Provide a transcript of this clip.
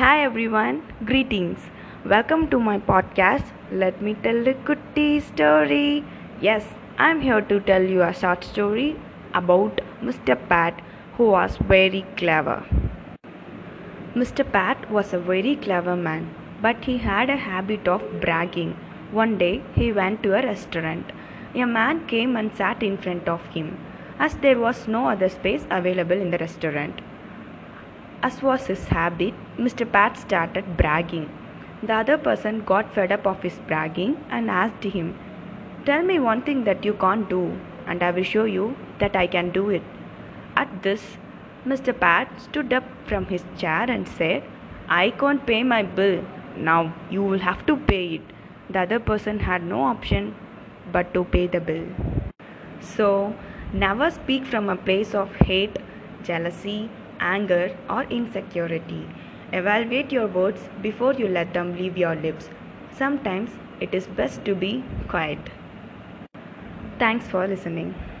Hi everyone, greetings. Welcome to my podcast. Let me tell a goodie story. Yes, I'm here to tell you a short story about Mr. Pat who was very clever. Mr. Pat was a very clever man, but he had a habit of bragging. One day he went to a restaurant. A man came and sat in front of him, as there was no other space available in the restaurant. As was his habit, Mr. Pat started bragging. The other person got fed up of his bragging and asked him, Tell me one thing that you can't do, and I will show you that I can do it. At this, Mr. Pat stood up from his chair and said, I can't pay my bill. Now you will have to pay it. The other person had no option but to pay the bill. So, never speak from a place of hate, jealousy, anger, or insecurity. Evaluate your words before you let them leave your lips. Sometimes it is best to be quiet. Thanks for listening.